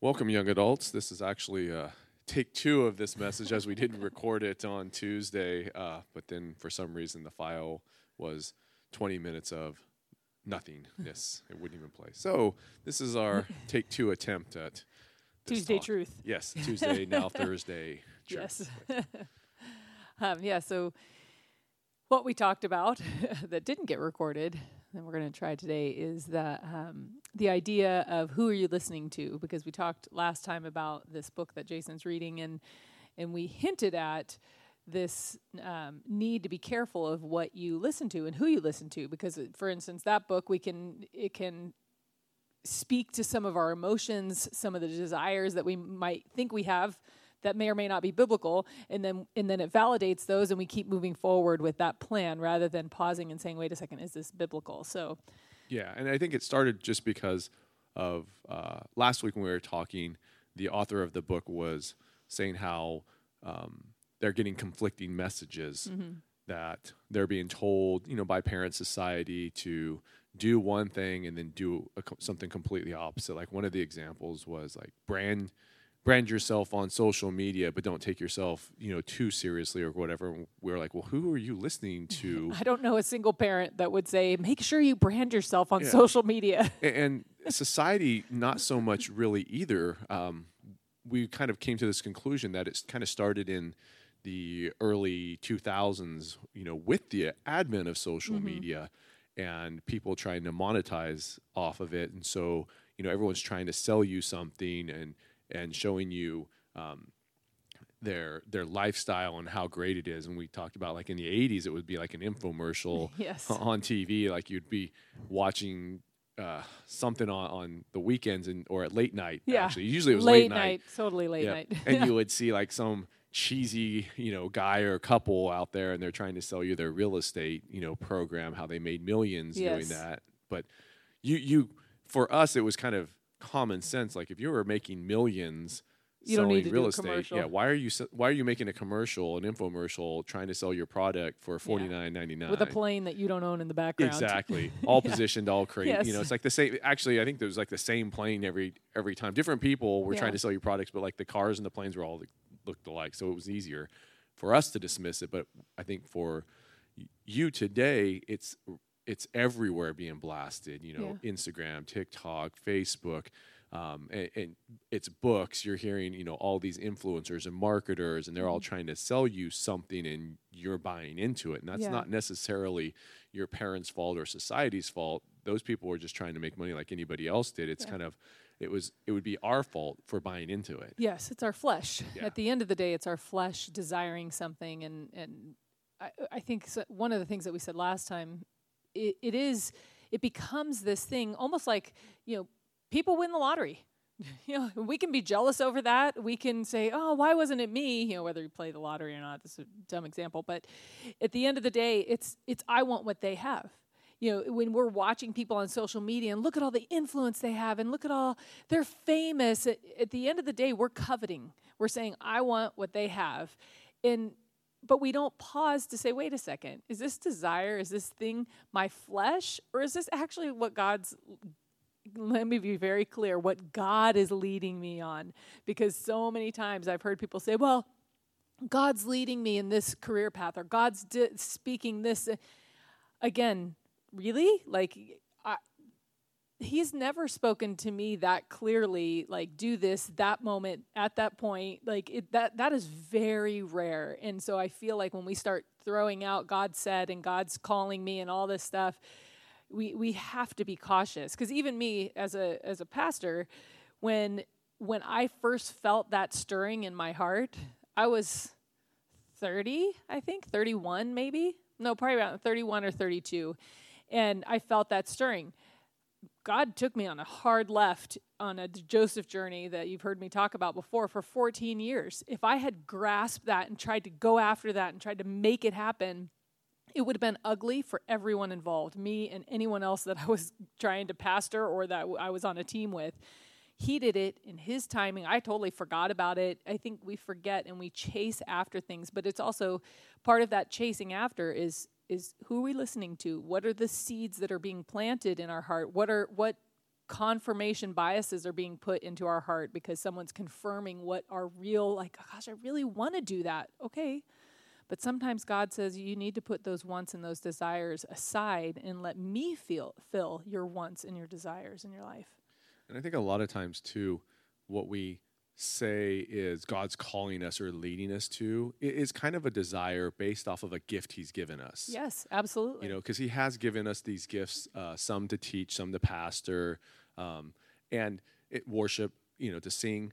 Welcome, young adults. This is actually uh, take two of this message as we didn't record it on Tuesday, uh, but then for some reason the file was 20 minutes of nothingness. it wouldn't even play. So this is our take two attempt at Tuesday talk. truth. Yes, Tuesday, now Thursday. Yes. Um, yeah, so what we talked about that didn't get recorded, and we're going to try today, is that um, the idea of who are you listening to? Because we talked last time about this book that Jason's reading, and and we hinted at this um, need to be careful of what you listen to and who you listen to. Because, uh, for instance, that book we can it can speak to some of our emotions, some of the desires that we might think we have that may or may not be biblical and then and then it validates those and we keep moving forward with that plan rather than pausing and saying wait a second is this biblical so Yeah, and I think it started just because of uh, last week when we were talking. The author of the book was saying how um, they're getting conflicting messages that they're being told, you know, by parent society to do one thing and then do a, something completely opposite. Like one of the examples was like brand brand yourself on social media, but don't take yourself, you know, too seriously or whatever. We are like, well, who are you listening to? i don't know a single parent that would say make sure you brand yourself on Yeah. social media and society not so much really either um, we kind of came to this conclusion that it's kind of started in the early 2000s you know with the advent of social media and people trying to monetize off of it and so you know everyone's trying to sell you something and and showing you um, their their lifestyle and how great it is and we talked about like in the 80s it would be like an infomercial Yes. on TV like you'd be watching uh, something on, on the weekends and or at late night Yeah. actually usually it was late, late, night. totally late Yeah. night and you would see like some cheesy you know guy or couple out there and they're trying to sell you their real estate you know program how they made millions doing that but you you for us it was kind of common sense like if you were making millions You don't selling need real estate yeah why are you why are you making a commercial an infomercial trying to sell your product for 49.99 with a plane that you don't own in the background Exactly. All positioned, all crazy. You know, it's like the same. Actually, I think there was like the same plane every every time. Different people were Yeah. trying to sell you products, but like the cars and the planes were all looked alike, so it was easier for us to dismiss it. But I think for you today, it's it's everywhere being blasted. You know, Instagram, TikTok, Facebook. Um, and, and it's books. You're hearing, you know, all these influencers and marketers, and they're all Mm-hmm. trying to sell you something, and you're buying into it. And that's Yeah. not necessarily your parents' fault or society's fault. Those people were just trying to make money like anybody else did. It's Yeah. kind of it was it would be our fault for buying into it. Yes, it's our flesh. Yeah. At the end of the day, it's our flesh desiring something, and and I, I think one of the things that we said last time, it, it is, it becomes this thing almost like you know, people win the lottery. You know, we can be jealous over that. We can say, "Oh, why wasn't it me?" You know, whether you play the lottery or not. This is a dumb example, but at the end of the day, it's it's I want what they have you know when we're watching people on social media and look at all the influence they have and look at all they're famous at, at the end of the day we're coveting we're saying i want what they have and but we don't pause to say wait a second is this desire is this thing my flesh or is this actually what god's let me be very clear what god is leading me on? Because so many times i've heard people say well god's leading me in this career path or god's di- speaking this uh, again really? Like he's never spoken to me that clearly like do this that moment at that point like it, that that is very rare. And so i feel like when we start throwing out god said and god's calling me and all this stuff we we have to be cautious. Because even me as a as a pastor when when i first felt that stirring in my heart i was 30 i think 31 maybe? No probably around 31 or 32 and i felt that stirring god took me on a hard left on a joseph journey that you've heard me talk about before for 14 years if i had grasped that and tried to go after that and tried to make it happen it would have been ugly for everyone involved, me and anyone else that I was trying to pastor or that I was on a team with. He did it in his timing. I totally forgot about it. I think we forget and we chase after things, but it's also part of that chasing after is is who are we listening to? What are the seeds that are being planted in our heart? What are what confirmation biases are being put into our heart because someone's confirming what our real like gosh i really want to do that okay but sometimes god says you need to put those wants and those desires aside and let me feel fill your wants and your desires in your life and i think a lot of times too what we say is God's calling us or leading us to is kind of a desire based off of a gift He's given us. Yes, absolutely. You know, because He has given us these gifts, uh, some to teach, some to pastor, um, and it, worship, you know, to sing.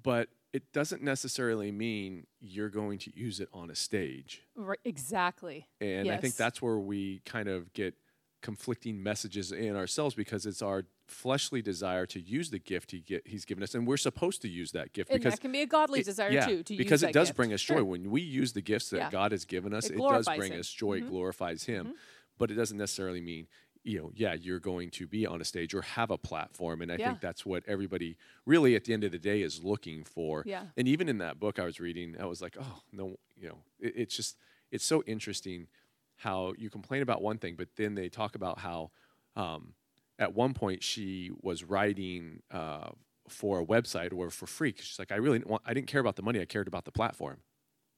But it doesn't necessarily mean you're going to use it on a stage. Right, exactly. And yes. I think that's where we kind of get conflicting messages in ourselves because it's our fleshly desire to use the gift he get, he's given us, and we're supposed to use that gift and because that can be a godly it, desire yeah, too. To because it does gift. bring us joy sure. when we use the gifts that Yeah. God has given us. It It, does bring Him. us joy, Mhm. glorifies Him, Mhm. but it doesn't necessarily mean you know, yeah, you're going to be on a stage or have a platform, and I Yeah. think that's what everybody really at the end of the day is looking for. Yeah. And even in that book I was reading, I was like, oh no, you know, it, it's just it's so interesting how you complain about one thing, but then they talk about how um, at one point she was writing uh, for a website or for free. She's like, I really didn't want, I didn't care about the money. I cared about the platform.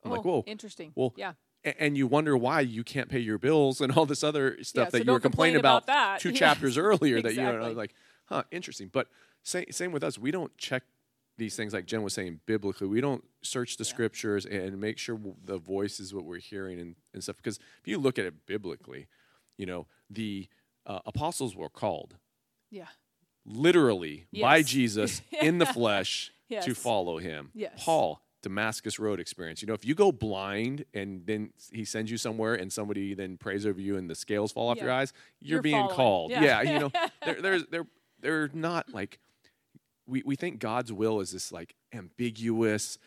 I'm like, Oh, whoa. interesting. Well, yeah. A- And you wonder why you can't pay your bills and all this other stuff Yeah, that so you were complaining about, about that. two chapters earlier. That you know, exactly. like, huh, interesting. But same same with us. We don't check these things like Jen was saying biblically. We don't search the Yeah. scriptures and make sure the voice is what we're hearing and, and stuff. Because if you look at it biblically, you know the uh, apostles were called Yeah. literally by Yes. Jesus in the flesh to follow him. Yes. Paul, Damascus Road experience. You know, if you go blind and then he sends you somewhere and somebody then prays over you and the scales fall off Yeah. your eyes, you're, You're being following. called. Yeah. Yeah, you know, they're, they're, they're, they're not like, we, we think God's will is this like ambiguous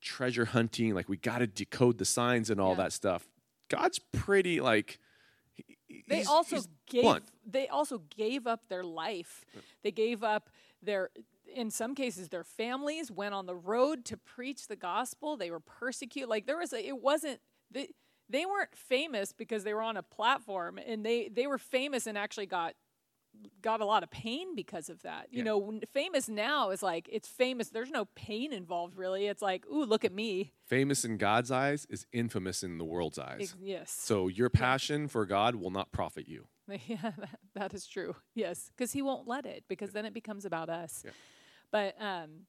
treasure hunting, like we got to decode the signs and all Yeah. that stuff. God's pretty like, he- They also gave blunt. they also gave up their life. They gave up their in some cases their families went on the road to preach the gospel. They were persecuted. Like there was a it wasn't they they weren't famous because they were on a platform and they they were famous and actually got got a lot of pain because of that. You Yeah. know, famous now is like it's famous. There's no pain involved really. It's like, ooh, look at me. famous in God's eyes is infamous in the world's eyes. Ex- yes. So your passion for God will not profit you. Yeah, that, is true. Yes, because he won't let it because then it becomes about us. Yeah. But um,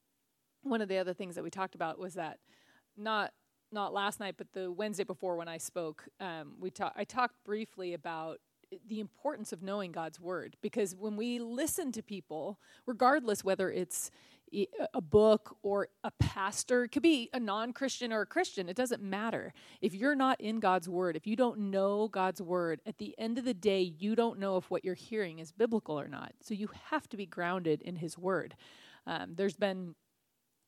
one of the other things that we talked about was that not not last night, but the Wednesday before when I spoke, um, we talked. I talked briefly about the importance of knowing God's word because when we listen to people, regardless whether it's a book or a pastor, it could be a non Christian or a Christian, it doesn't matter. If you're not in God's word, if you don't know God's word, at the end of the day, you don't know if what you're hearing is biblical or not. So you have to be grounded in His word. Um, there's been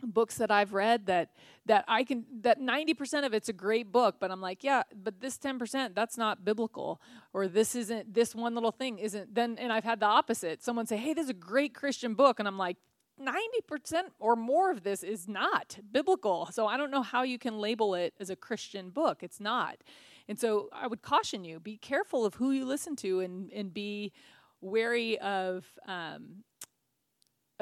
books that I've read that that I can that 90% of it's a great book but I'm like yeah but this 10% that's not biblical. Or this isn't this one little thing isn't then and I've had the opposite. Someone say hey this is a great Christian book. And I'm like 90% or more of this is not biblical. So I don't know how you can label it as a Christian book. It's not. And so I would caution you be careful of who you listen to and and be wary of um,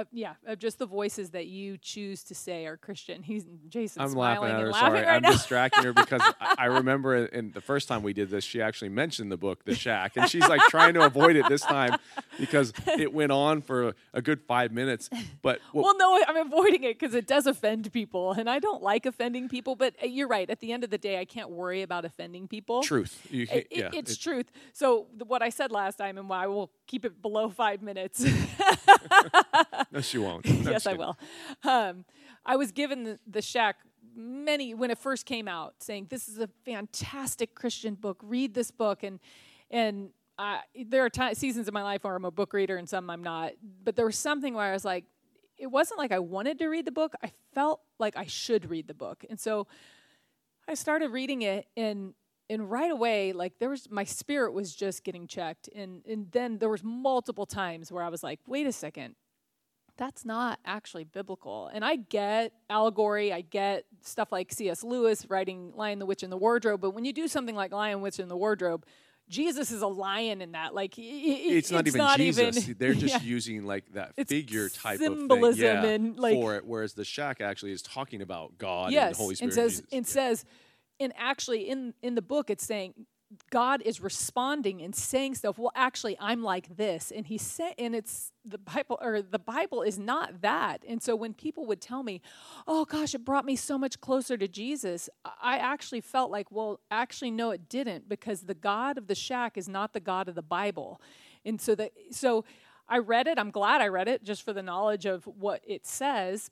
of, yeah, of just the voices that you choose to say are Christian. He's Jason's I'm laughing at her. laughing Sorry, right I'm now. distracting her because I, I remember in the first time we did this, she actually mentioned the book, The Shack, and she's like trying to avoid it this time because it went on for a good five minutes. But what, well, no, I'm avoiding it because it does offend people, and I don't like offending people. But uh, you're right. At the end of the day, I can't worry about offending people. truth, you It- yeah, it's it- truth. So what I said last time, and why I will keep it below five minutes. no, she won't. No, yes, I will. Um, I was given the, the Shack many when it first came out, saying this is a fantastic Christian book. Read this book, and and I, there are ti seasons in my life where I'm a book reader and some I'm not. But there was something where I was like, it wasn't like I wanted to read the book. I felt like I should read the book, and so I started reading it and and right away like there was my spirit was just getting checked and and then there was multiple times where I was like wait a second that's not actually biblical and I get allegory I get stuff like C.S. Lewis writing Lion the Witch and the Wardrobe but when you do something like Lion Witch and the Wardrobe Jesus is a lion in that. Like it's not even not Jesus. even- They're just yeah. using like that It's figure type symbolism of thing yeah, and, like- for it. Whereas the shack actually is talking about God and yes, the Holy Spirit. and says Jesus. and says, and actually in in the book it's saying God is responding and saying stuff. Well, actually, I'm like this, and he said, and it's the Bible or the Bible is not that. And so when people would tell me, "Oh gosh, it brought me so much closer to Jesus," I actually felt like, well, actually, no, it didn't, because the God of the shack is not the God of the Bible, and so that so. I read it. I'm glad I read it just for the knowledge of what it says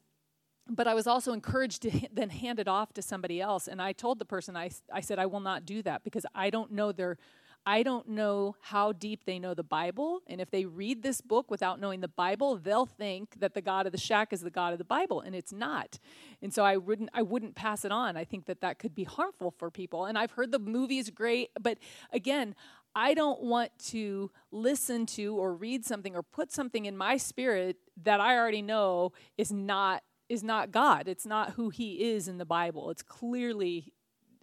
but I was also encouraged to then hand it off to somebody else. And I told the person, I, I said, I will not do that because I don't know their, I don't know how deep they know the Bible. And if they read this book without knowing the Bible, they'll think that the God of the shack is the God of the Bible, and it's not. And so I wouldn't, I wouldn't pass it on. I think that that could be harmful for people. And I've heard the movie is great, but again, I don't want to listen to or read something or put something in my spirit that I already know is not is not God. It's not who he is in the Bible. It's clearly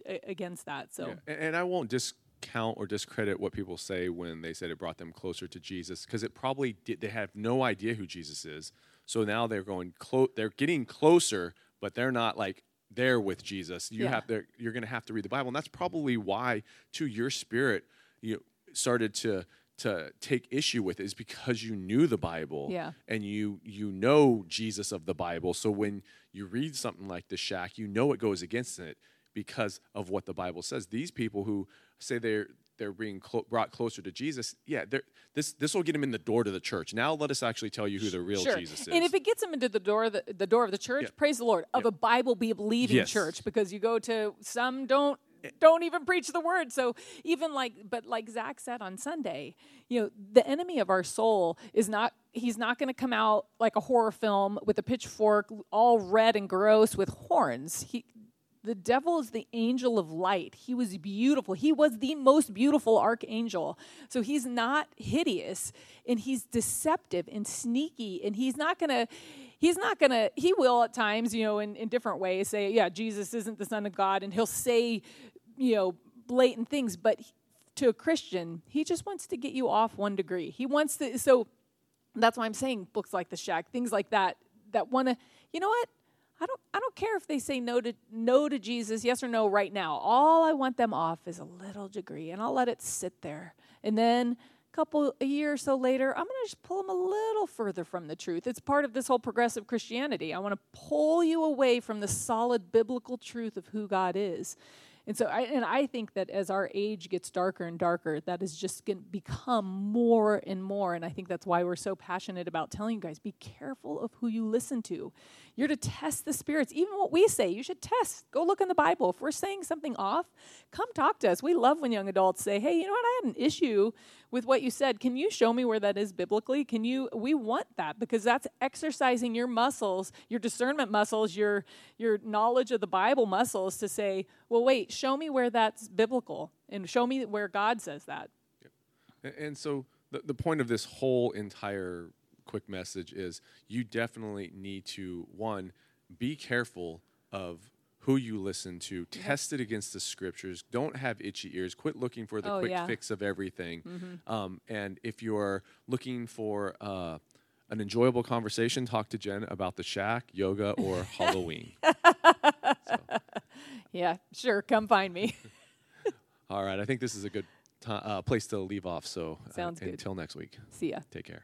a- against that. So Yeah, And, and I won't discount or discredit what people say when they said it brought them closer to Jesus, because it probably did. They have no idea who Jesus is, so now they're going close. They're getting closer, but they're not like there with Jesus. You Yeah. have to. You're going to have to read the Bible, and that's probably why, to your spirit, you started to to take issue with is because you knew the Bible Yeah. and you you know Jesus of the Bible. So when you read something like the shack, you know it goes against it because of what the Bible says. These people who say they're they're being clo- brought closer to Jesus, yeah, this this will get them in the door to the church. Now let us actually tell you who the real sure. Jesus is. And if it gets them into the door of the, the door of the church, Yeah. praise the Lord, of a Bible believing Yes. church because you go to some don't don't even preach the word. So even like but like Zach said on Sunday, you know, the enemy of our soul is not he's not gonna come out like a horror film with a pitchfork all red and gross with horns. He the devil is the angel of light. He was beautiful. He was the most beautiful archangel. So he's not hideous and he's deceptive and sneaky and he's not going to he's not going to he will at times, you know, in, in different ways say, yeah, Jesus isn't the son of God and he'll say, you know, blatant things, but to a Christian, he just wants to get you off one degree. He wants to so that's why I'm saying books like The Shack, things like that, that want to, you know what? I don't, I don't care if they say no to no to Jesus, yes or no, right now. All I want them off is a little degree, and I'll let it sit there. And then a couple a year or so later, I'm going to just pull them a little further from the truth. It's part of this whole progressive Christianity. I want to pull you away from the solid biblical truth of who God is. And so, I, and I think that as our age gets darker and darker, that is just going to become more and more. And I think that's why we're so passionate about telling you guys be careful of who you listen to. You're to test the spirits. Even what we say, you should test. Go look in the Bible. If we're saying something off, come talk to us. We love when young adults say, hey, you know what? I had an issue with what you said. Can you show me where that is biblically? Can you? We want that because that's exercising your muscles, your discernment muscles, your your knowledge of the Bible muscles to say, well, wait, show me where that's biblical and show me where God says that. A- And so the, the point of this whole entire quick message is you definitely need to one be careful of who you listen to. Test it against the scriptures. Don't have itchy ears. Quit looking for the Oh, quick yeah. fix of everything. Um, and if you're looking for uh, an enjoyable conversation talk to jen about the shack yoga or halloween Yeah, sure. Come find me. all right i think this is a good uh, place to leave off so uh, Sounds good. until next week See ya. take care